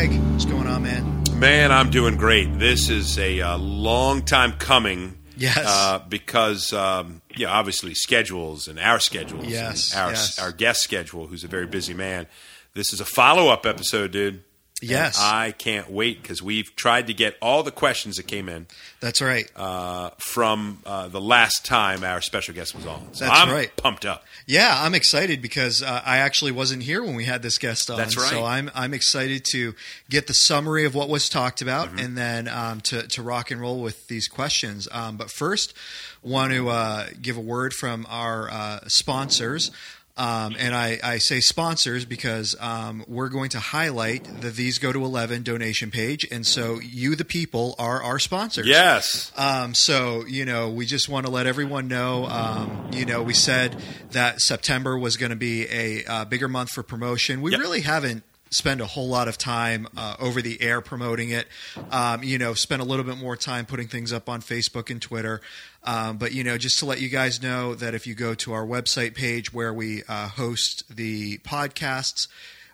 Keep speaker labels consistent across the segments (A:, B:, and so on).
A: Greg, what's going on, man?
B: Man, I'm doing great. This is a uh, long time coming.
A: Yes.
B: Uh, because, um, yeah, obviously schedules and our schedules.
A: Yes,
B: and our,
A: yes.
B: our guest schedule, who's a very busy man. This is a follow up episode, dude.
A: Yes.
B: And I can't wait because we've tried to get all the questions that came in
A: That's right.
B: uh, from uh, the last time our special guest was on. So
A: That's
B: I'm
A: right.
B: pumped up.
A: Yeah, I'm excited because uh, I actually wasn't here when we had this guest on.
B: That's right.
A: So I'm I'm excited to get the summary of what was talked about
B: Mm-hmm.
A: and then um, to to rock and roll with these questions. Um, but first, want to uh, give a word from our uh, sponsors. Um, and I, I say sponsors because um, we're going to highlight the These Go to 11 donation page. And so you, the people, are our sponsors.
B: Yes.
A: Um, so you know, we just want to let everyone know. Um, you know, we said that September was going to be a uh, bigger month for promotion. We
B: Yep.
A: really haven't spent a whole lot of time uh, over the air promoting it. Um, you know, spend a little bit more time putting things up on Facebook and Twitter. Um, but you know, just to let you guys know that if you go to our website page where we uh, host the podcasts.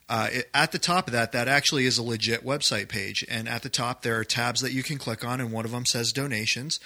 A: Uh, it, at the top of that, that actually is a legit website page. And at the top, there are tabs that you can click on, and one of them says donations.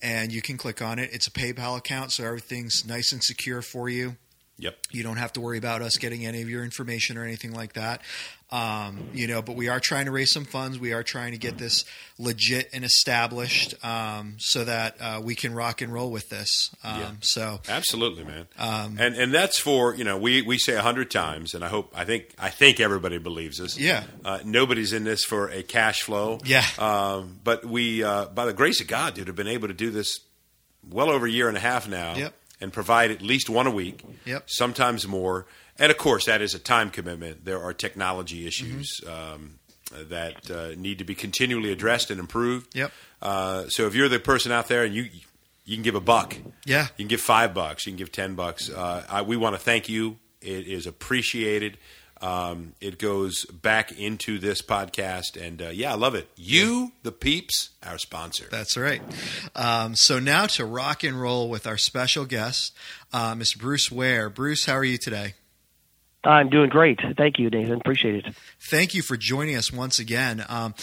A: And you can click on it. It's a PayPal account, so everything's nice and secure for you.
B: Yep.
A: You don't have to worry about us getting any of your information or anything like that. Um, you know, but we are trying to raise some funds. We are trying to get this legit and established um, so that uh, we can rock and roll with this. Um,
B: Yeah.
A: So,
B: Absolutely, man.
A: Um,
B: and and that's for you know we we say a hundred times, and I hope I think I think everybody believes us.
A: Yeah.
B: Uh, nobody's in this for a cash flow.
A: Yeah.
B: Um, but we, uh, by the grace of God, dude, have been able to do this well over a year and a half now.
A: Yep.
B: And provide at least one a week.
A: Yep.
B: Sometimes more. And of course, that is a time commitment. There are technology issues
A: Mm-hmm.
B: um, that uh, need to be continually addressed and improved.
A: Yep.
B: Uh, so if you're the person out there and you you can give a buck,
A: yeah.
B: you can give five bucks. You can give ten bucks. Uh, I, we want to thank you. It is appreciated. Um, it goes back into this podcast, and uh, yeah, I love it. You, the peeps, our sponsor.
A: That's right. Um, so now to rock and roll with our special guest, uh, Mr. Bruce Ware. Bruce, how are you today?
C: I'm doing great. Thank you, Nathan. Appreciate it.
A: Thank you for joining us once again. Um,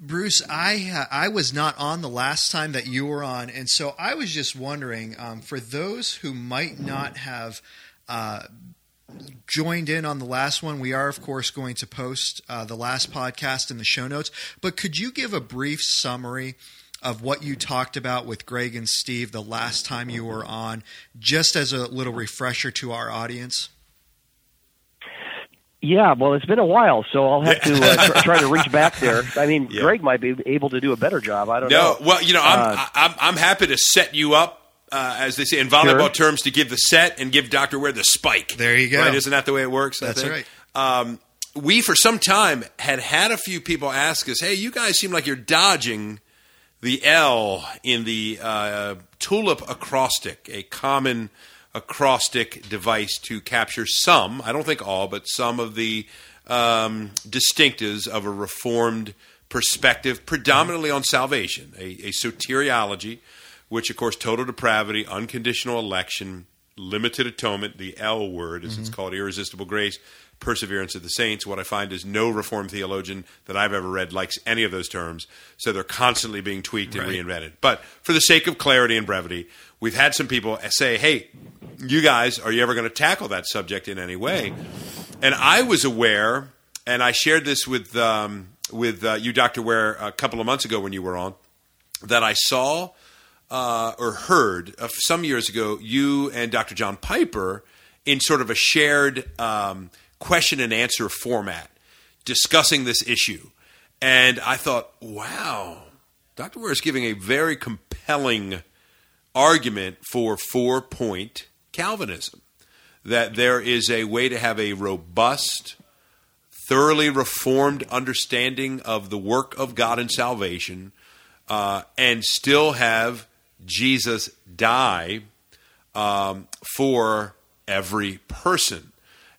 A: Bruce, I I was not on the last time that you were on, and so I was just wondering um, for those who might not have uh, joined in on the last one, we are of course going to post uh, the last podcast in the show notes. But could you give a brief summary? Of what you talked about with Greg and Steve the last time you were on, just as a little refresher to our audience.
C: Yeah, well, it's been a while, so I'll have to uh, tr- try to reach back there. I mean,
B: Yeah.
C: Greg might be able to do a better job. I don't
B: No,
C: know.
B: well, you know, I'm
C: Uh,
B: I'm, I'm happy to set you up, uh, as they say in volleyball
C: Sure.
B: terms, to give the set and give Doctor Ware the spike.
A: There you go.
B: Right? Isn't that the way it works? I
A: That's right.
B: Um, we for some time had had a few people ask us, "Hey, you guys seem like you're dodging the L in the uh, tulip acrostic, a common acrostic device to capture some, I don't think all, but some of the um, distinctives of a reformed perspective, predominantly on salvation, a, a soteriology, which, of course, total depravity, unconditional election, limited atonement, the L word, as it's called, irresistible grace, perseverance of the saints. What I find is no Reformed theologian that I've ever read likes any of those terms, so they're constantly being tweaked and
A: Right.
B: reinvented. But for the sake of clarity and brevity, we've had some people say, hey, you guys, are you ever going to tackle that subject in any way? And I was aware, and I shared this with um, with uh, you, Doctor Ware, a couple of months ago when you were on, that I saw uh, or heard of some years ago you and Dr. John Piper in sort of a shared um, question and answer format discussing this issue. And I thought, wow, Dr. Ware is giving a very compelling argument for four point Calvinism that there is a way to have a robust, thoroughly reformed understanding of the work of God in salvation uh, and still have Jesus die um, for every person.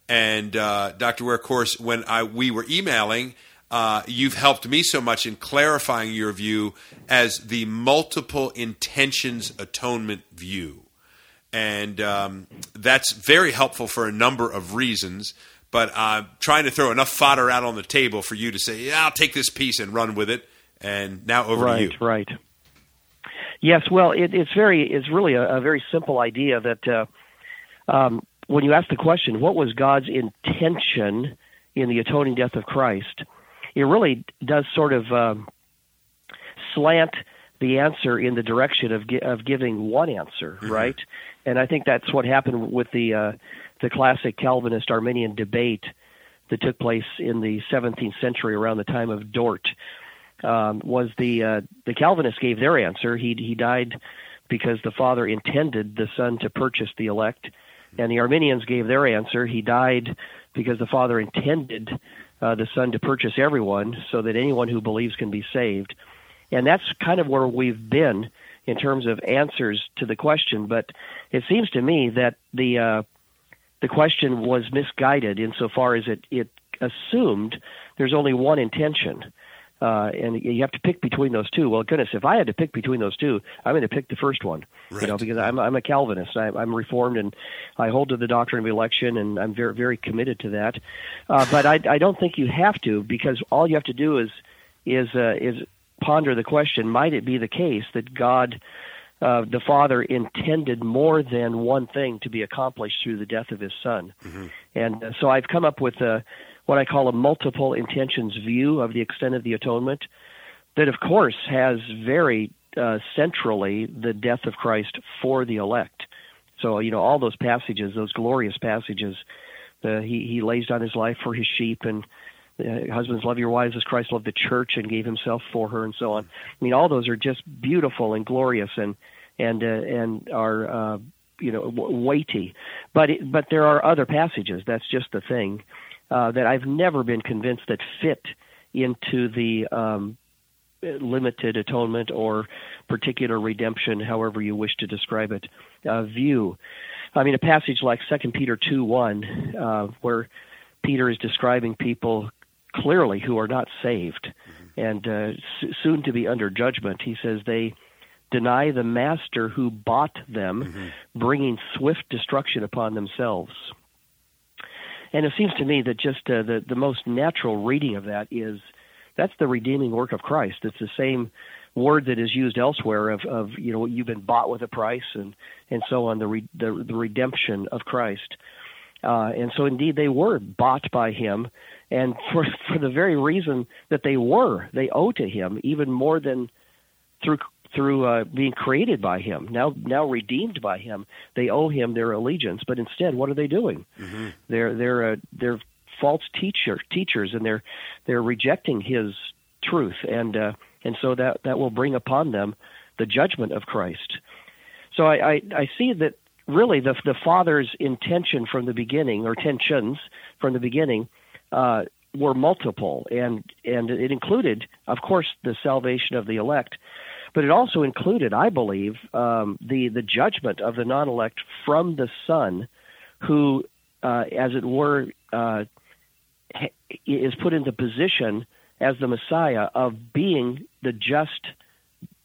B: And uh, Dr. Ware, of course, when I, we were emailing, uh, you've helped me so much in clarifying your view as the multiple intentions atonement view. And um, that's very helpful for a number of reasons. but I'm trying to throw enough fodder out on the table for you to say, "Yeah, I'll take this piece and run with it." And now over
C: right,
B: to you.
C: Right. Yes. Well, it, it's very. It's really a, a very simple idea that uh, um, when you ask the question, "What was God's intention in the atoning death of Christ?" It really does sort of um, slant the answer in the direction of of giving one answer, mm-hmm. right? And I think that's what happened with the uh, the classic Calvinist Arminian debate that took place in the 17th century around the time of Dort. Um, was the uh, the Calvinists gave their answer. He he died because the Father intended the Son to purchase the elect, and the Arminians gave their answer. He died because the Father intended uh, the Son to purchase everyone, so that anyone who believes can be saved. And that's kind of where we've been in terms of answers to the question. But it seems to me that the uh, the question was misguided insofar as it it assumed there's only one intention. Uh, and you have to pick between those two. Well, goodness, if I had to pick between those two, I'm going to pick the first one. Right. You know, because I'm I'm a Calvinist. I, I'm Reformed, and I hold to the doctrine of election, and I'm very very committed to that. Uh, but I I don't think you have to, because all you have to do is is uh, is ponder the question: Might it be the case that God, uh, the Father, intended more than one thing to be accomplished through the death of His Son? Mm-hmm. And uh, so I've come up with a, what I call a multiple intentions view of the extent of the atonement, that of course has very uh, centrally the death of Christ for the elect. So you know all those passages, those glorious passages. Uh, he he lays down his life for his sheep and uh, husbands love your wives as Christ loved the church and gave himself for her and so on. I mean, all those are just beautiful and glorious and and uh, and are uh, you know weighty. But it, but there are other passages. That's just the thing uh, that I've never been convinced that fit into the um, limited atonement or particular redemption, however you wish to describe it, uh, view. I mean, a passage like Second Peter two one, uh, where Peter is describing people clearly who are not saved mm-hmm. and uh, s- soon to be under judgment. He says they deny the master who bought them, mm-hmm. bringing swift destruction upon themselves. And it seems to me that just uh, the the most natural reading of that is that's the redeeming work of Christ. It's the same word that is used elsewhere of, of you know you've been bought with a price and and so on the re, the, the redemption of Christ. Uh, and so indeed they were bought by him and for for the very reason that they were, they owe to him even more than through through uh, being created by him, now now redeemed by him. They owe him their allegiance, but instead, what are they doing? Mm-hmm. They're they're uh, they're false teacher teachers, and they're they're rejecting his truth, and uh, and so that that will bring upon them the judgment of Christ. So I, I, I see that really the the Father's intention from the beginning, or tensions from the beginning, uh, were multiple, and and it included, of course, the salvation of the elect, but it also included, I believe, um, the the judgment of the non-elect from the Son, who, uh, as it were, uh, is put into position as the Messiah of being the just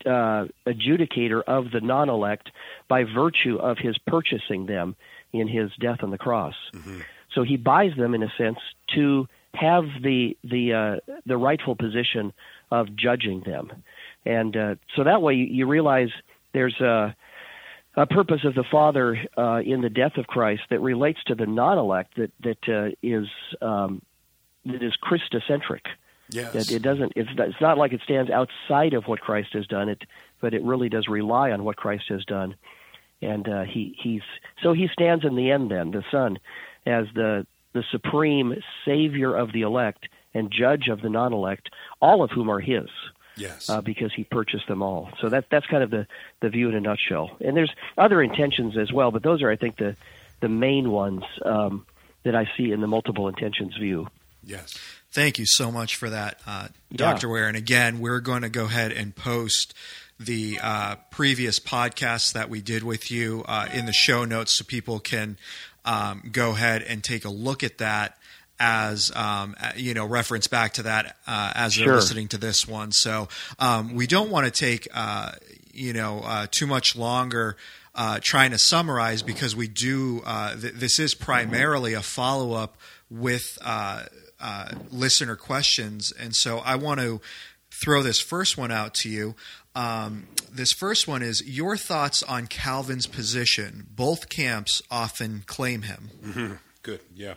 C: uh, adjudicator of the non-elect by virtue of his purchasing them in his death on the cross. Mm-hmm. So he buys them in a sense to have the the uh, the rightful position of judging them, and uh, so that way you realize there's a a purpose of the Father uh, in the death of Christ that relates to the non-elect that that uh, is um, that is Christocentric.
B: Yes.
C: That it doesn't. It's, it's not like it stands outside of what Christ has done. It, but it really does rely on what Christ has done, and uh, he he's so he stands in the end. Then the Son as the the supreme savior of the elect and judge of the non-elect, all of whom are his.
B: Yes.
C: Uh, because he purchased them all. So that that's kind of the, the view in a nutshell. And there's other intentions as well, but those are, I think, the the main ones um, that I see in the multiple intentions view.
B: Yes.
A: Thank you so much for that, uh, Dr. Yeah. Ware. And again, we're going to go ahead and post the uh, previous podcasts that we did with you uh, in the show notes so people can um, go ahead and take a look at that as um, you know reference back to that uh, as they're listening to this one so um, we don't want to take uh, you know uh, too much longer uh, trying to summarize because we do uh, th- this is primarily a follow-up with uh, uh, listener questions, and so I want to throw this first one out to you. Um, this first one is your thoughts on Calvin's position. Both camps often claim him.
B: Mm-hmm. Good, yeah.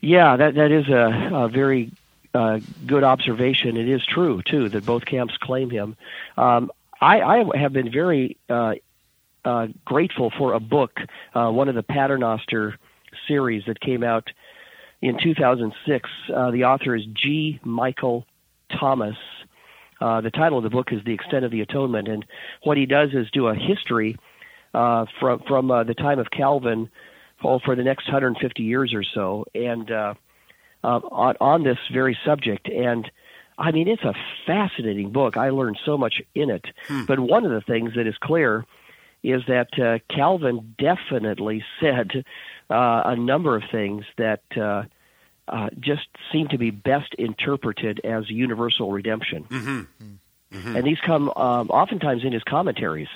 C: Yeah, that that is a, a very uh, good observation. It is true too that both camps claim him. Um, I, I have been very uh, uh, grateful for a book, uh, one of the Paternoster series that came out in 2006. Uh, the author is G. Michael Thomas. Uh, the title of the book is The Extent of the Atonement, and what he does is do a history from from the time of Calvin, well, for the next 150 years or so, and uh, uh, on on this very subject. And I mean, it's a fascinating book. I learned so much in it.
B: Hmm.
C: But one of the things that is clear is that uh, Calvin definitely said uh, a number of things that. Uh, uh, just seem to be best interpreted as universal redemption.
B: Mm-hmm. Mm-hmm.
C: And these come um, oftentimes in his commentaries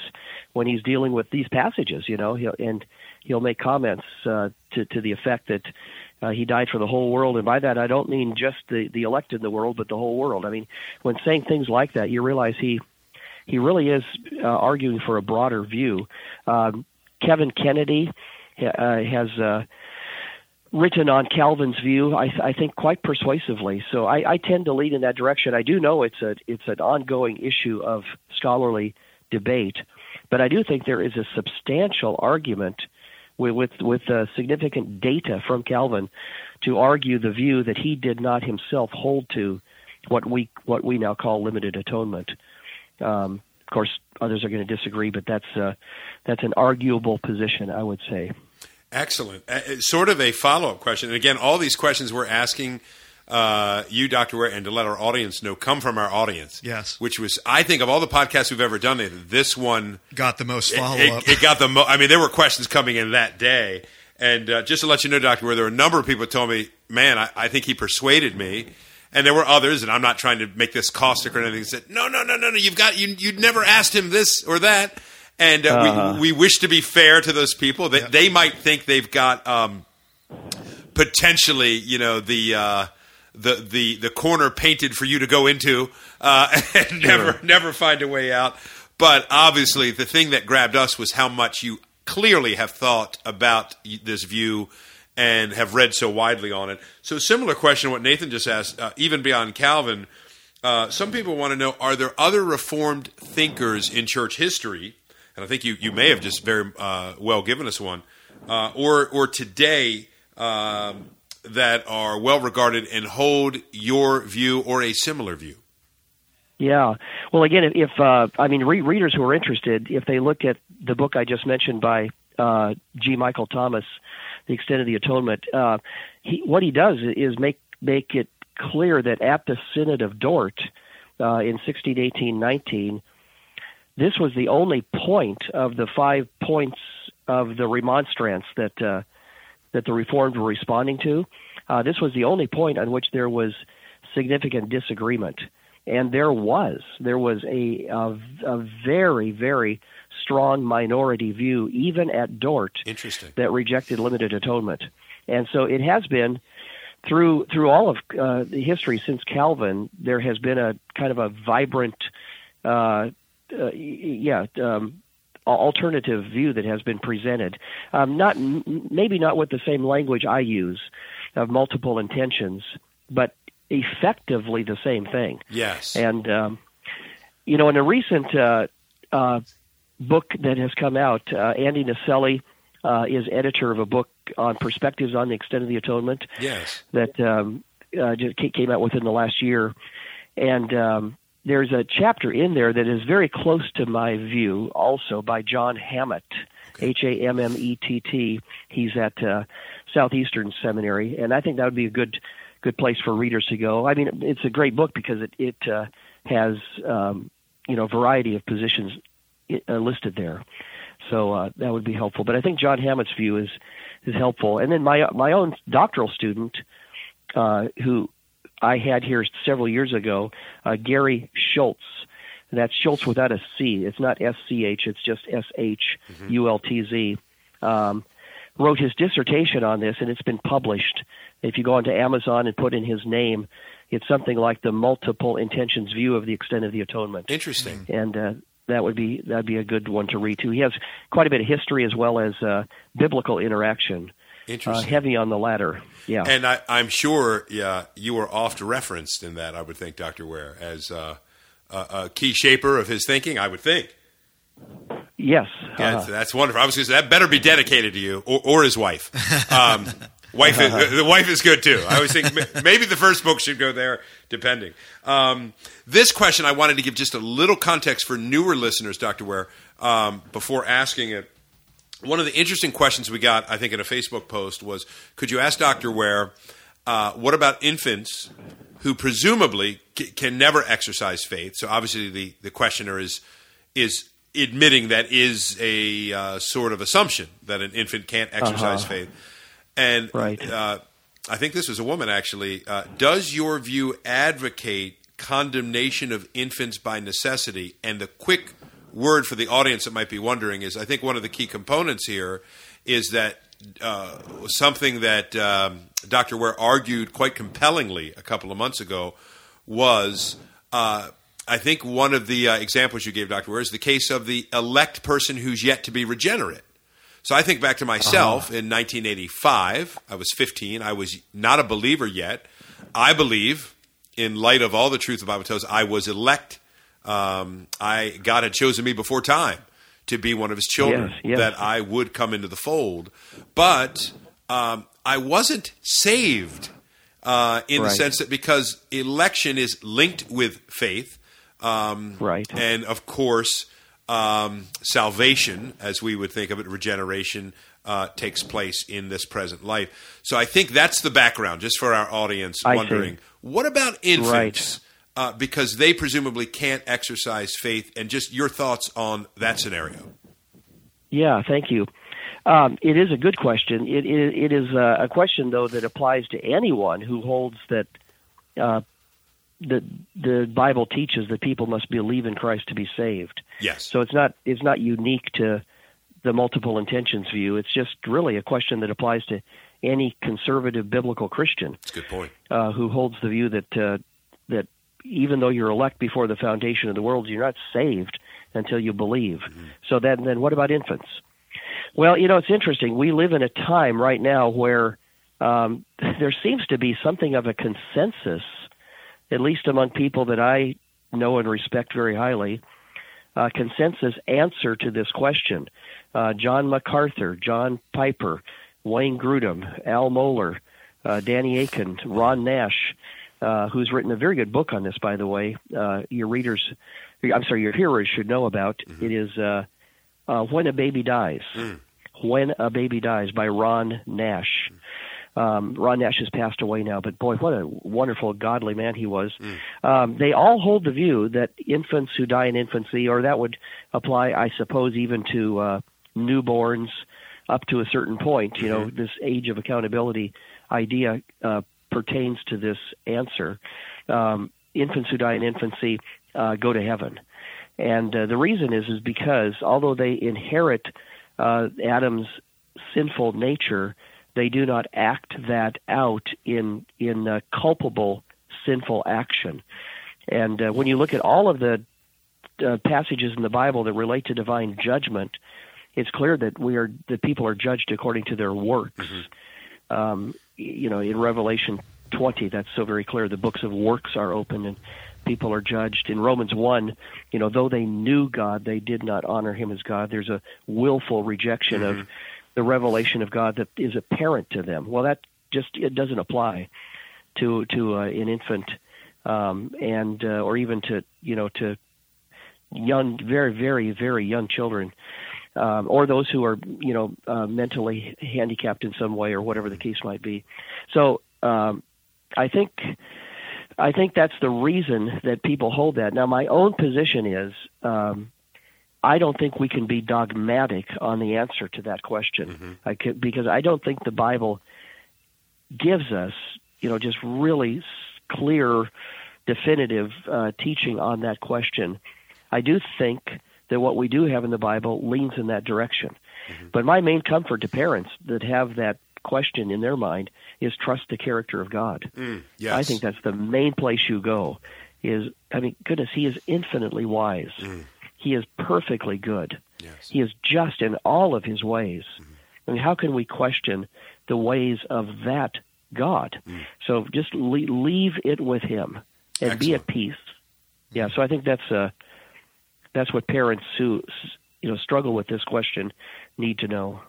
C: when he's dealing with these passages, you know, he'll, and he'll make comments uh, to, to the effect that uh, he died for the whole world. And by that, I don't mean just the, the elect in the world, but the whole world. I mean, when saying things like that, you realize he, he really is uh, arguing for a broader view. Um, Kevin Kennedy uh, has uh, written on Calvin's view, I, I think quite persuasively. So I, I tend to lead in that direction. I do know it's a it's an ongoing issue of scholarly debate, but I do think there is a substantial argument with with, uh, significant data from Calvin to argue the view that he did not himself hold to what we what we now call limited atonement. Um, of course, others are going to disagree, but that's uh, that's an arguable position, I would say.
B: Excellent. Uh, sort of a follow up question. And again, all these questions we're asking uh, you, Dr. Ware, and to let our audience know come from our audience.
A: Yes.
B: Which was, I think, of all the podcasts we've ever done, this one
A: got the most follow up.
B: It, it, got the most. I mean, there were questions coming in that day. And uh, just to let you know, Dr. Ware, there were a number of people who told me, man, I, I think he persuaded me. And there were others, and I'm not trying to make this caustic or anything. Said, no, no, no, no, no. You've got you. You'd never asked him this or that and uh, uh-huh. we, we wish to be fair to those people. They, they might think they've got um, potentially, you know, the uh, the the the corner painted for you to go into uh, and never sure. never find a way out. But obviously, the thing that grabbed us was how much you clearly have thought about this view and have read so widely on it. So, similar question what Nathan just asked, uh, even beyond Calvin. Uh, some people want to know: Are there other Reformed thinkers in church history and I think you, you may have just very uh, well given us one, uh, or or today um, that are well regarded and hold your view or a similar view.
C: Yeah. Well, again, if, uh, I mean re- readers who are interested, if they look at the book I just mentioned by uh, G. Michael Thomas, "The Extent of the Atonement," uh, he, what he does is make make it clear that at the Synod of Dort uh, in 1618 19 this was the only point of the five points of the remonstrance that uh, that the Reformed were responding to. Uh, this was the only point on which there was significant disagreement, and there was there was a a, a very very strong minority view even at Dort
B: Interesting.
C: that rejected limited atonement, and so it has been through through all of uh, the history since Calvin. There has been a kind of a vibrant uh, uh, yeah, um, alternative view that has been presented. Um, not maybe not with the same language I use of multiple intentions, but effectively the same thing.
B: Yes.
C: And um, you know, in a recent uh, uh, book that has come out, uh, Andy Naselli uh, is editor of a book on perspectives on the extent of the atonement.
B: Yes.
C: That um, uh, just came out within the last year, and um, there's a chapter in there that is very close to my view, also by John Hammett, H A M M E T T. He's at uh, Southeastern Seminary, and I think that would be a good good place for readers to go. I mean, it's a great book because it it uh, has um, you know variety of positions uh, listed there, so uh, that would be helpful. But I think John Hammett's view is is helpful. And then my my own doctoral student, uh, who I had here several years ago, uh, Gary Shultz. That's Shultz without a C. It's not S C H. It's just S H U L T Z. Um, wrote his dissertation on this, and it's been published If you go onto Amazon and put in his name, it's something like the multiple intentions view of the extent of the atonement.
B: Interesting.
C: And uh, that would be that'd be a good one to read too. He has quite a bit of history as well as uh, biblical interaction. Uh, heavy on the latter. Yeah.
B: And I, I'm sure yeah, you were oft referenced in that, I would think, Dr. Ware, as uh, a, a key shaper of his thinking, I would think.
C: yes.
B: Yeah,
C: uh-huh.
B: that's wonderful. I was going to say, that better be dedicated to you or, or his wife. Um, wife is, the wife is good too. I always think maybe the first book should go there, depending. Um, this question, I wanted to give just a little context for newer listeners, Dr. Ware, um, before asking it. One of the interesting questions we got, I think, in a Facebook post was could you ask Dr. Ware, uh, what about infants who presumably c- can never exercise faith? So obviously the, the questioner is is admitting that is a uh, sort of assumption that an infant can't exercise
C: Uh-huh.
B: faith. And
C: Right.
B: uh, I think this was a woman actually. Uh, does your view advocate condemnation of infants by necessity? And the quick word for the audience that might be wondering is I think one of the key components here is that uh, something that um, Dr. Ware argued quite compellingly a couple of months ago was. Uh, I think one of the uh, examples you gave, Dr. Ware, is the case of the elect person who's yet to be regenerate. So I think back to myself in 1985. I was 15. I was not a believer yet. I believe, in light of all the truth the Bible tells, I was elect. Um, I God had chosen me before time to be one of His children,
C: Yes, yes.
B: that I would come into the fold. But um, I wasn't saved uh, in the sense that because election is linked with faith, um,
C: Right.
B: and of course, um, salvation, as we would think of it, regeneration, uh, takes place in this present life. So I think that's the background, just for our audience
C: I see.
B: wondering what about infants? Uh, because they presumably can't exercise faith, and just your thoughts on that scenario.
C: Yeah, thank you. Um, it is a good question. It, it, it is a question, though, that applies to anyone who holds that uh, the the Bible teaches that people must believe in Christ to be saved.
B: Yes.
C: So it's not it's not unique to the multiple intentions view. It's just really a question that applies to any conservative biblical Christian
B: That's a good point.
C: uh, who holds the view that uh, that even though you're elect before the foundation of the world, you're not saved until you believe. So then, then what about infants? Well, you know, it's interesting. We live in a time right now where um, there seems to be something of a consensus, at least among people that I know and respect very highly, uh, consensus answer to this question. Uh, John MacArthur, John Piper, Wayne Grudem, Al Mohler, uh, Danny Akin, Ron Nash, uh, who's written a very good book on this, by the way. Uh, your readers, I'm sorry, your hearers should know about. It is uh, uh, When a Baby Dies. When a Baby Dies by Ron Nash. Um, Ron Nash has passed away now, but boy, what a wonderful, godly man he was. Um, they all hold the view that infants who die in infancy, or that would apply, I suppose, even to uh, newborns up to a certain point. You know, this age of accountability idea uh, pertains to this answer. Um, infants who die in infancy uh, go to heaven, and uh, the reason is is because although they inherit uh, Adam's sinful nature, they do not act that out in in culpable sinful action. And uh, when you look at all of the uh, passages in the Bible that relate to divine judgment, it's clear that we are that people are judged according to their works. Um, you know, in Revelation 20, that's so very clear. The books of works are open and people are judged. In Romans 1, you know, though they knew God, they did not honor him as God. There's a willful rejection of the revelation of God that is apparent to them. Well, that just it doesn't apply to to uh, an infant um, and uh, or even to you know to young, very very very young children. Um, or those who are, you know, uh, mentally handicapped in some way, or whatever the case might be. So, um, I think, I think that's the reason that people hold that. Now, my own position is, um, I don't think we can be dogmatic on the answer to that question, I could, because I don't think the Bible gives us, you know, just really clear, definitive uh, teaching on that question. I do think that what we do have in the Bible leans in that direction. But my main comfort to parents that have that question in their mind is trust the character of God.
B: Mm, yes.
C: I think that's the main place you go. Is I mean, goodness, He is infinitely wise.
B: Mm.
C: He is perfectly good.
B: Yes.
C: He is just in all of His ways. I mean, how can we question the ways of that God?
B: Mm.
C: So just le- leave it with Him and be at peace. Yeah. So I think that's uh, that's what parents who you know struggle with this question need to know.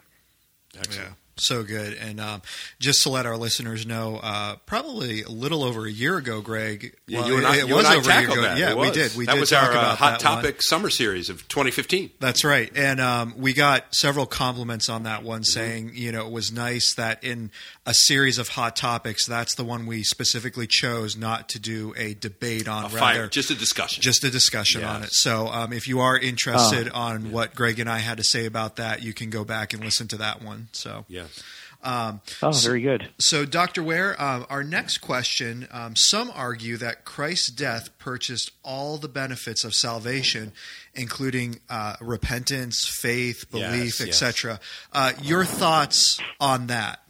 B: Excellent.
A: Yeah, so good. And um, just to let our listeners know, uh, probably a little over a year ago, Greg.
B: Yeah,
A: well,
B: you and I,
A: it
B: you
A: was over a year ago.
B: that.
A: Yeah, we did. We
B: that
A: did
B: was
A: talk
B: our uh, hot
A: that one.
B: topic summer series of 2015.
A: That's right, and um, we got several compliments on that
B: Mm-hmm.
A: one, saying you know it was nice that in a series of hot topics, that's the one we specifically chose not to do a debate on,
B: A
A: rather
B: fire, just a discussion.
A: just a discussion on it. So um, if you are interested
C: Oh.
A: on what Greg and I had to say about that, you can go back and listen to that one. So.
B: Yes.
A: Um,
C: Oh, very good.
A: so, Dr. Ware, um, our next question um, some argue that Christ's death purchased all the benefits of salvation, including uh, repentance, faith, belief,
B: Yes, yes.
A: etc. Uh, your thoughts on that?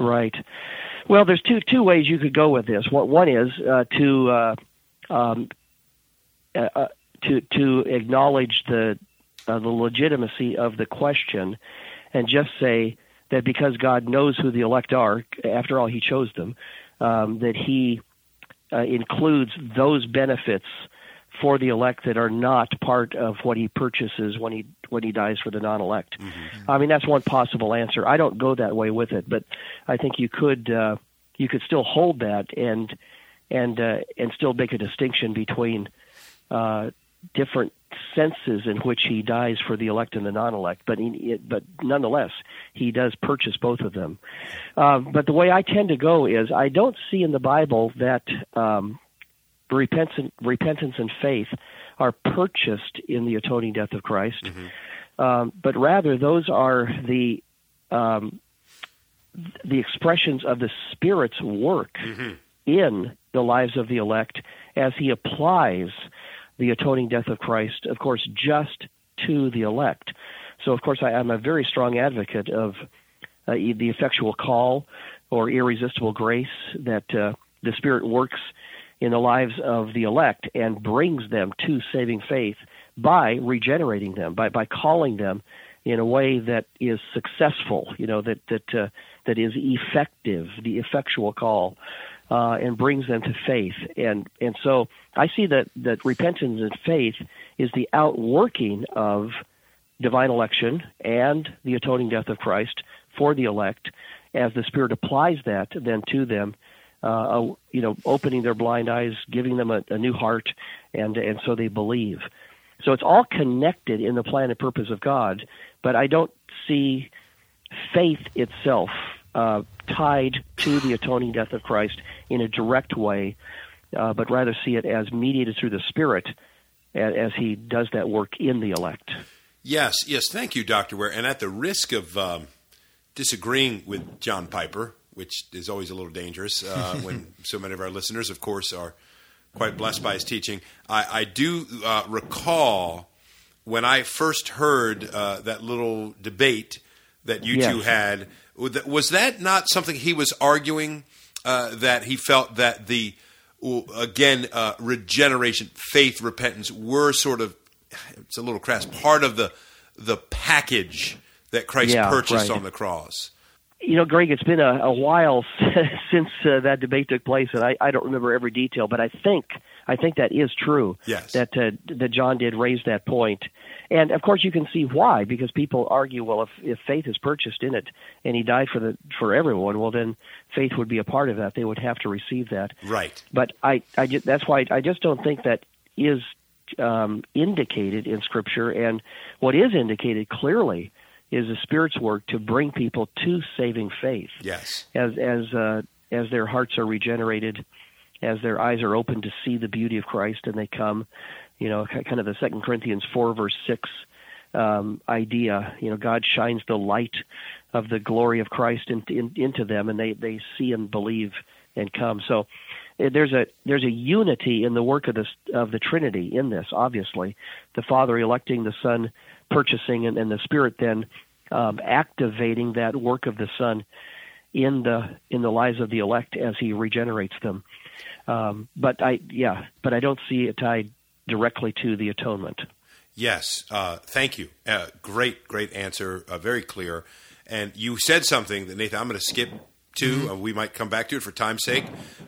C: Right. Well, there's two two ways you could go with this. One, one is uh, to uh, um, uh, uh, to to acknowledge the uh, the legitimacy of the question, and just say that because God knows who the elect are, after all, He chose them, um, that He uh, includes those benefits for the elect that are not part of what He purchases when He when He dies for the non-elect. I mean, that's one possible answer. I don't go that way with it, but I think you could uh, you could still hold that and and uh, and still make a distinction between uh, different senses in which he dies for the elect and the non-elect. But he, but nonetheless, he does purchase both of them. Um, but the way I tend to go is I don't see in the Bible that um, repentance, repentance and faith are purchased in the atoning death of Christ, um, but rather those are the um, the expressions of the Spirit's work in the lives of the elect as He applies the atoning death of Christ, of course, just to the elect. So, of course, I, I'm a very strong advocate of uh, the effectual call or irresistible grace that uh, the Spirit works in the lives of the elect and brings them to saving faith by regenerating them, by, by calling them in a way that is successful, you know, that that uh, that is effective, the effectual call, uh, and brings them to faith. And and so I see that that repentance and faith is the outworking of divine election and the atoning death of Christ for the elect, as the Spirit applies that then to them. Uh, you know, opening their blind eyes, giving them a, a new heart, and and so they believe. So it's all connected in the plan and purpose of God, but I don't see faith itself uh, tied to the atoning death of Christ in a direct way, uh, but rather see it as mediated through the Spirit as, as He does that work in the elect.
B: Yes, yes. Thank you, Doctor Ware. And at the risk of um, disagreeing with John Piper, which is always a little dangerous uh, when so many of our listeners, of course, are quite blessed by his teaching, I, I do uh, recall when I first heard uh, that little debate that you two had. Was that not something he was arguing uh, that he felt that the again uh, regeneration, faith, repentance were sort of it's a little crass part of the the package that Christ
C: Yeah,
B: purchased
C: right.
B: on the cross.
C: You know, Greg, it's been a, a while since uh, that debate took place, and I, I don't remember every detail, but I think I think that is true.
B: Yes.
C: That uh, that John did raise that point, and of course you can see why because people argue, well, if if faith is purchased in it, and he died for the for everyone, well then faith would be a part of that. They would have to receive that.
B: Right.
C: But I, I that's why I just don't think that is um, indicated in Scripture. And what is indicated clearly is the Spirit's work to bring people to saving faith
B: Yes.
C: as as uh, as their hearts are regenerated, as their eyes are open to see the beauty of Christ, and they come, you know, kind of the Second Corinthians four verse six um, idea. You know, God shines the light of the glory of Christ in, in, into them, and they they see and believe and come. So eh, there's a there's a unity in the work of this of the Trinity in this. Obviously, the Father electing, the Son purchasing, and, and the Spirit then um, activating that work of the Son in the in the lives of the elect as He regenerates them. Um, but I yeah, but I don't see it tied directly to the atonement.
B: Yes, uh, thank you. Uh, great, great answer. Uh, very clear. And you said something that Nathan, I'm going to skip to. Mm-hmm. we might come back to it for time's sake.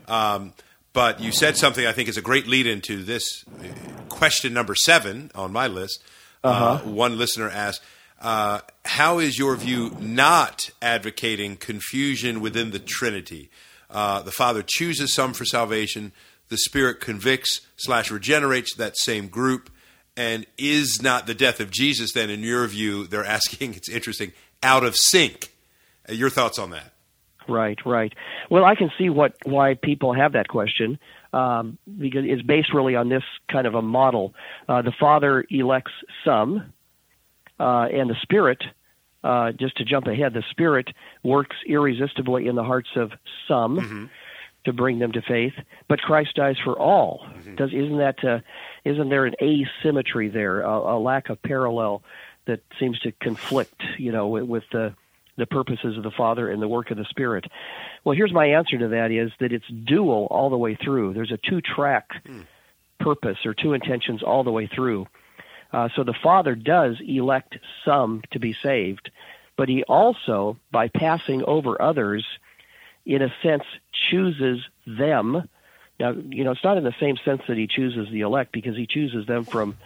B: Um, but you said something I think is a great lead into this uh, question number seven on my list. Uh, uh-huh. one listener asked, uh, "How is your view not advocating confusion within the Trinity? the Father chooses some for salvation." The Spirit convicts slash regenerates that same group and is not the death of Jesus then, in your view, they're asking, it's interesting, out of sync? Uh, your thoughts on that?
C: Right, right. Well, I can see what why people have that question um, because it's based really on this kind of a model. Uh, the Father elects some, uh, and the Spirit. Uh, just to jump ahead, the Spirit works irresistibly in the hearts of some mm-hmm. To bring them to faith, but Christ dies for all. Mm-hmm. Does isn't that uh, isn't there an asymmetry there, a, a lack of parallel that seems to conflict, you know, with, with the the purposes of the Father and the work of the Spirit? Well, here's my answer to that: is that it's dual all the way through. There's a two-track hmm. purpose or two intentions all the way through. Uh, so the Father does elect some to be saved, but He also, by passing over others, in a sense, chooses them now, you know, it's not in the same sense that he chooses the elect because he chooses them from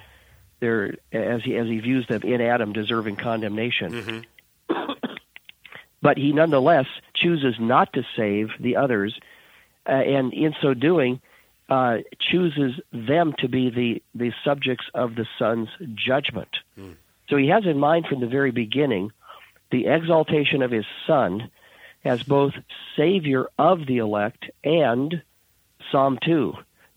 C: their as he as he views them in Adam deserving condemnation. Mm-hmm. but he nonetheless chooses not to save the others, uh, and in so doing, uh, chooses them to be the the subjects of the Son's judgment. Mm. So he has in mind from the very beginning the exaltation of his Son as both Savior of the elect and Psalm 2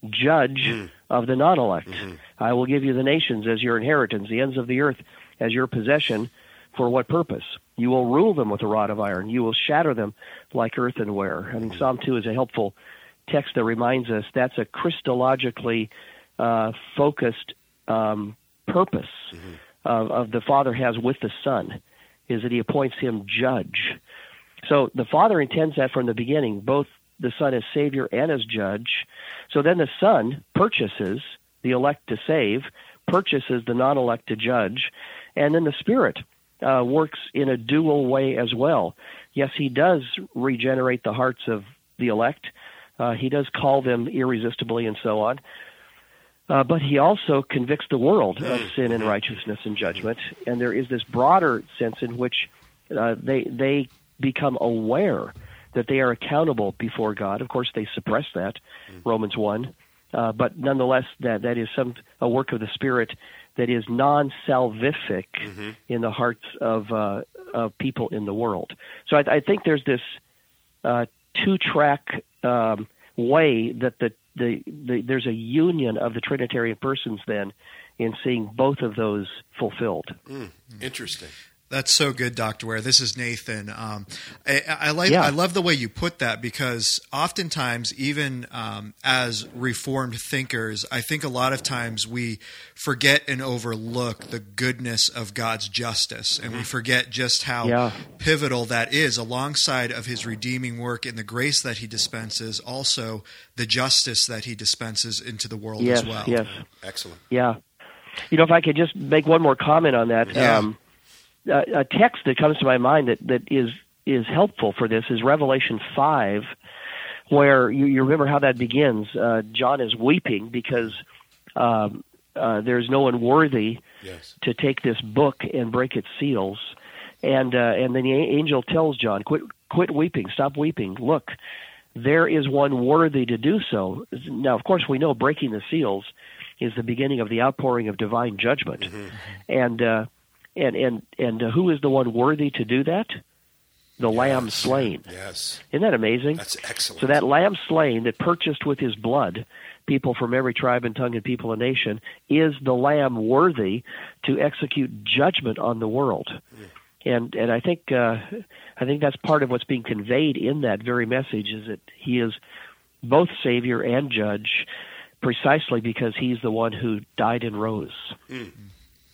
C: Judge mm. of the non elect. Mm-hmm. I will give you the nations as your inheritance, the ends of the earth as your possession. For what purpose? You will rule them with a rod of iron. You will shatter them like earthenware. I mean, mm. Psalm 2 is a helpful text that reminds us that's a Christologically uh, focused um, purpose mm-hmm. of, of the Father has with the Son, is that he appoints him judge. So the Father intends that from the beginning, both the Son as Savior and as Judge. So then the Son purchases the elect to save, purchases the non elect to judge, and then the Spirit uh, works in a dual way as well. Yes, He does regenerate the hearts of the elect, uh, He does call them irresistibly and so on. Uh, but he also convicts the world of sin and righteousness and judgment, and there is this broader sense in which uh, they they become aware that they are accountable before God. Of course, they suppress that, mm-hmm. Romans 1. Uh, but nonetheless, that, that is some a work of the Spirit that is non-salvific mm-hmm. in the hearts of, uh, of people in the world. So I, I think there's this uh, two-track um, way that the, the, the there's a union of the Trinitarian persons then in seeing both of those fulfilled.
B: Mm, interesting.
A: That's so good, Doctor Ware. This is Nathan. Um, I, I, like. Yeah. I love the way you put that because oftentimes, even um, as reformed thinkers, I think a lot of times we forget and overlook the goodness of God's justice, and we mm-hmm. forget just how yeah. pivotal that is, alongside of His redeeming work and the grace that He dispenses, also the justice that He dispenses into the world
C: yes,
A: as well.
C: Yes.
B: Excellent.
C: Yeah. You know, if I could just make one more comment on that. Yeah. Um, a text that comes to my mind that, that is is helpful for this is Revelation five, where you, you remember how that begins. Uh, John is weeping because um, uh, there's no one worthy yes. to take this book and break its seals, and uh, and then the angel tells John, "Quit, quit weeping, stop weeping. Look, there is one worthy to do so." Now, of course, we know breaking the seals is the beginning of the outpouring of divine judgment, mm-hmm. and uh, and and and uh, who is the one worthy to do that? The yes. lamb slain.
B: Yes.
C: Isn't that amazing?
B: That's excellent.
C: So that lamb slain that purchased with his blood people from every tribe and tongue and people and nation is the lamb worthy to execute judgment on the world. Mm. And and I think uh, I think that's part of what's being conveyed in that very message is that he is both savior and judge precisely because he's the one who died and rose.
A: Mm.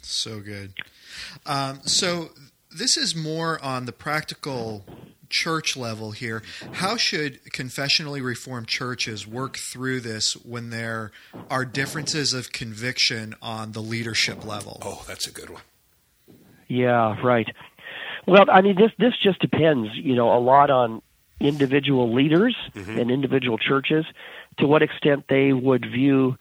A: So good. Um, so this is more on the practical church level here. How should confessionally reformed churches work through this when there are differences of conviction on the leadership level?
B: Oh, that's a good one.
C: Yeah, right. Well, I mean, this this just depends, you know, a lot on individual leaders
B: Mm-hmm.
C: and individual churches to what extent they would view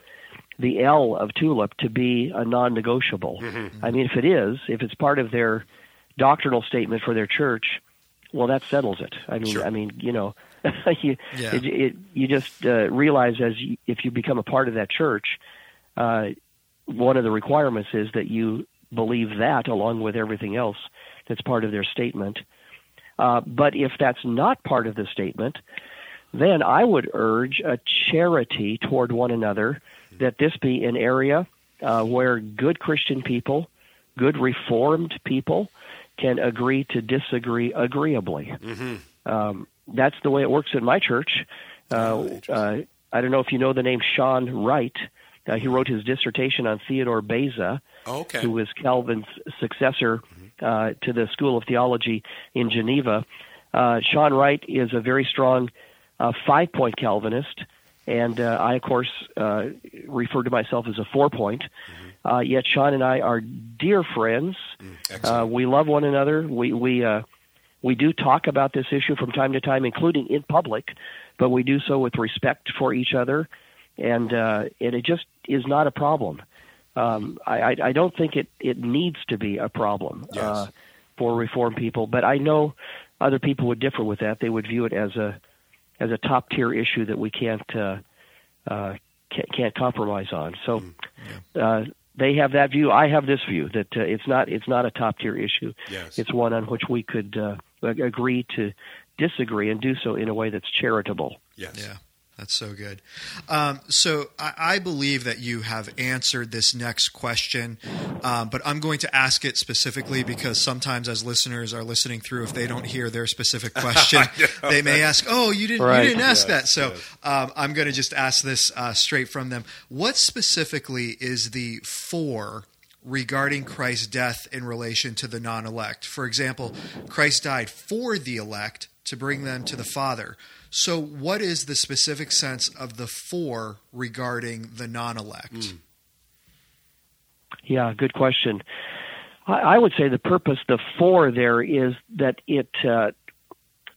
C: the L of TULIP to be a non-negotiable.
B: Mm-hmm.
C: I mean, if it is, if it's part of their doctrinal statement for their church, well, that settles it. I mean,
B: Sure.
C: I mean, you know, you
A: Yeah.
C: it, it, you just uh, realize as you, if you become a part of that church, uh, one of the requirements is that you believe that along with everything else that's part of their statement. Uh, but if that's not part of the statement, then I would urge a charity toward one another, that this be an area uh, where good Christian people, good Reformed people, can agree to disagree agreeably. Um, that's the way it works in my church. Uh, uh, I don't know if you know the name Shawn Wright. Uh, he wrote his dissertation on Theodore Beza
B: Oh, okay.
C: who was Calvin's successor uh, to the School of Theology in Geneva. Uh, Shawn Wright is a very strong uh, five point Calvinist, and uh, I, of course, uh, refer to myself as a four point. Uh, yet Shawn and I are dear friends.
B: Excellent.
C: Uh, we love one another. We we uh, we do talk about this issue from time to time, including in public, but we do so with respect for each other, and uh, and it just is not a problem. Um, I, I don't think it it needs to be a problem
B: Yes.
C: uh, for reform people, but I know other people would differ with that. They would view it as a as a top tier issue that we can't uh, uh, can't, can't compromise on. So uh, they have that view. I have this view that uh, it's not it's not a top tier issue.
B: Yes.
C: It's one on which we could uh, ag- agree to disagree and do so in a way that's charitable.
B: yes.
A: Yeah, that's so good. Um, so I, I believe that you have answered this next question, um, but I'm going to ask it specifically because sometimes, as listeners are listening through, if they don't hear their specific question, they may ask, "Oh, you didn't
C: Right.
A: you didn't ask
B: Yes,
A: that." So
B: yes.
A: um, I'm going to just ask this uh, straight from them. What specifically is the for? Regarding Christ's death in relation to the non elect. For example, Christ died for the elect to bring them to the Father. So, what is the specific sense of the for regarding the non elect?
C: Yeah, good question. I, I would say the purpose, the for there is that it uh,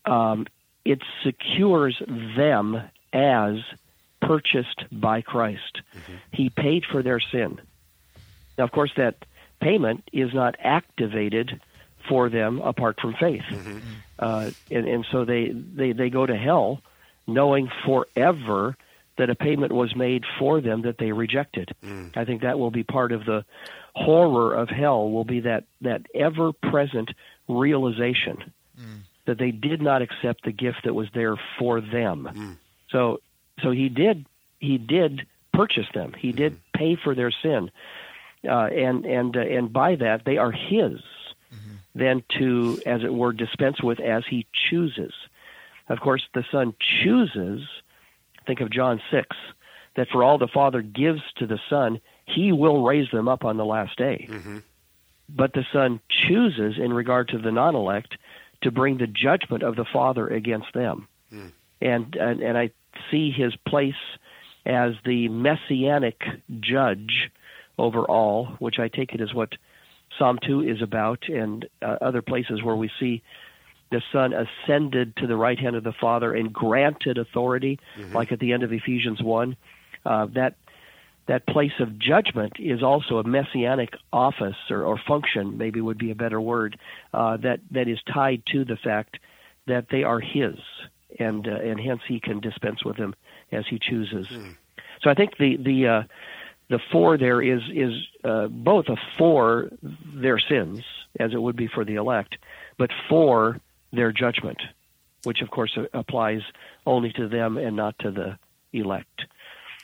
C: um, it secures them as purchased by Christ. He paid for their sin. Now, of course, that payment is not activated for them apart from faith, mm-hmm. Mm-hmm. uh, and, and so they, they they go to hell knowing forever that a payment was made for them that they rejected. Mm. I think that will be part of the horror of hell will be that that ever present realization mm. that they did not accept the gift that was there for them. Mm. So so he did he did purchase them. He did mm-hmm. pay for their sin. Uh, and and uh, and by that they are his then to as it were dispense with as he chooses. Of course the son chooses think of John 6 that for all the father gives to the son he will raise them up on the last day. Mm-hmm. But the son chooses in regard to the non-elect to bring the judgment of the father against them. Mm. And, and and I see his place as the messianic judge over all, which I take it is what Psalm 2 is about, and uh, other places where we see the Son ascended to the right hand of the Father and granted authority, like at the end of Ephesians 1. Uh, that that place of judgment is also a messianic office or, or function, maybe would be a better word, uh, that that is tied to the fact that they are His, and uh, and hence He can dispense with them as He chooses. So I think the the uh, the for there is is uh, both a for their sins, as it would be for the elect, but for their judgment, which of course applies only to them and not to the elect.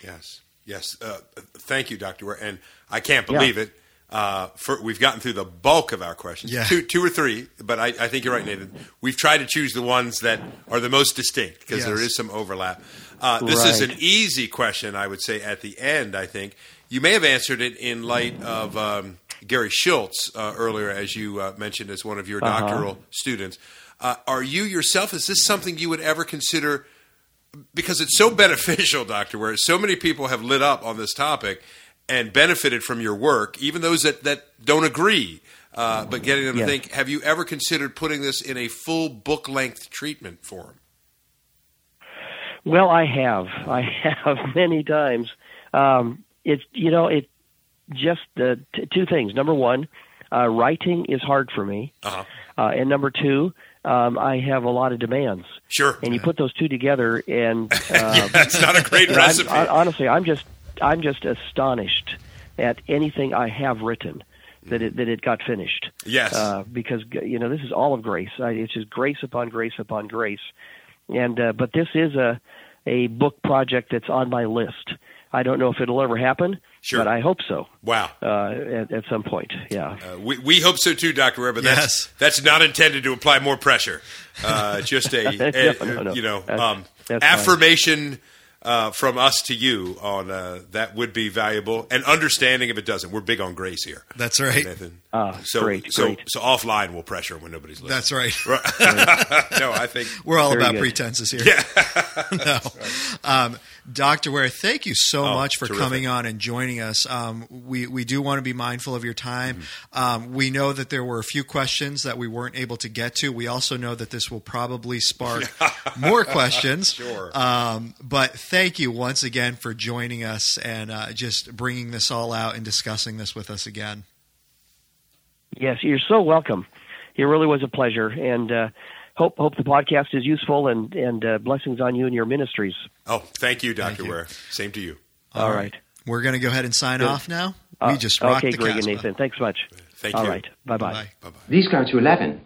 B: Yes, yes. Uh, thank you, Doctor. And I can't believe it. Uh, for, we've gotten through the bulk of our questions,
A: Yeah.
B: two, two or three, but I, I think you're right, Nathan. We've tried to choose the ones that are the most distinct because there
A: Yes.
B: is some overlap. Uh, this is an easy question, I would say, at the end. I think you may have answered it in light of um, Gary Shultz uh, earlier, as you uh, mentioned, as one of your
C: Uh-huh.
B: doctoral students. Uh, are you yourself? Is this something you would ever consider? Because it's so beneficial, Doctor. Where so many people have lit up on this topic and benefited from your work, even those that that don't agree. Uh, but getting them
C: Yes.
B: to think, have you ever considered putting this in a full book length treatment form?
C: Well, I have. I have many times. Um, it's you know it just uh, t- two things. Number one, uh, writing is hard for me,
B: Uh-huh.
C: uh, and number two, um, I have a lot of demands.
B: Sure.
C: And you put those two together, and uh,
B: yeah, that's not a great
C: I'm-
B: recipe.
C: I, honestly, I'm just I'm just astonished at anything I have written that it that it got finished.
B: yes.
C: Uh, because you know this is all of grace. I, it's just grace upon grace upon grace, and uh, but this is a a book project that's on my list. I don't know if it'll ever happen,
B: Sure.
C: but I hope so
B: wow.
C: uh, at, at some point. Yeah.
B: Uh, we, we hope so too, Doctor Webb. That's
A: Yes.
B: that's not intended to apply more pressure. Uh, just a, a-
C: No, no, no.
B: you know
C: That's-
B: um,
C: that's fine.
B: affirmation uh, from us to you on uh, that would be valuable, and understanding if it doesn't. We're big on grace here,
A: That's right.
B: Nathan.
C: Ah,
B: so
C: great,
B: so
C: great.
B: so offline we'll pressure when nobody's listening.
A: That's right.
B: no, I think
A: We're all about
C: good.
A: pretenses here. no. Um, Dr. Ware, thank you so
B: Oh,
A: much for
B: terrific.
A: coming on and joining us. Um, we, we do want to be mindful of your time.
B: Mm-hmm.
A: Um, we know that there were a few questions that we weren't able to get to. We also know that this will probably spark more questions.
B: Sure.
A: Um, but thank you once again for joining us and uh, just bringing this all out and discussing this with us again.
C: Yes, you're so welcome. It really was a pleasure, and uh, hope hope the podcast is useful and and uh, blessings on you and your ministries.
B: Oh, thank you, Doctor. Ware. Same to you.
C: All right.
A: We're going to go ahead and sign
C: Good.
A: off now.
C: Uh,
A: we just rocked
C: okay,
A: the
C: Greg and Nathan. Thanks much.
B: Thank
C: All
B: you.
C: right. Bye bye.
A: Bye-bye.
B: Bye bye.
D: Go to 11.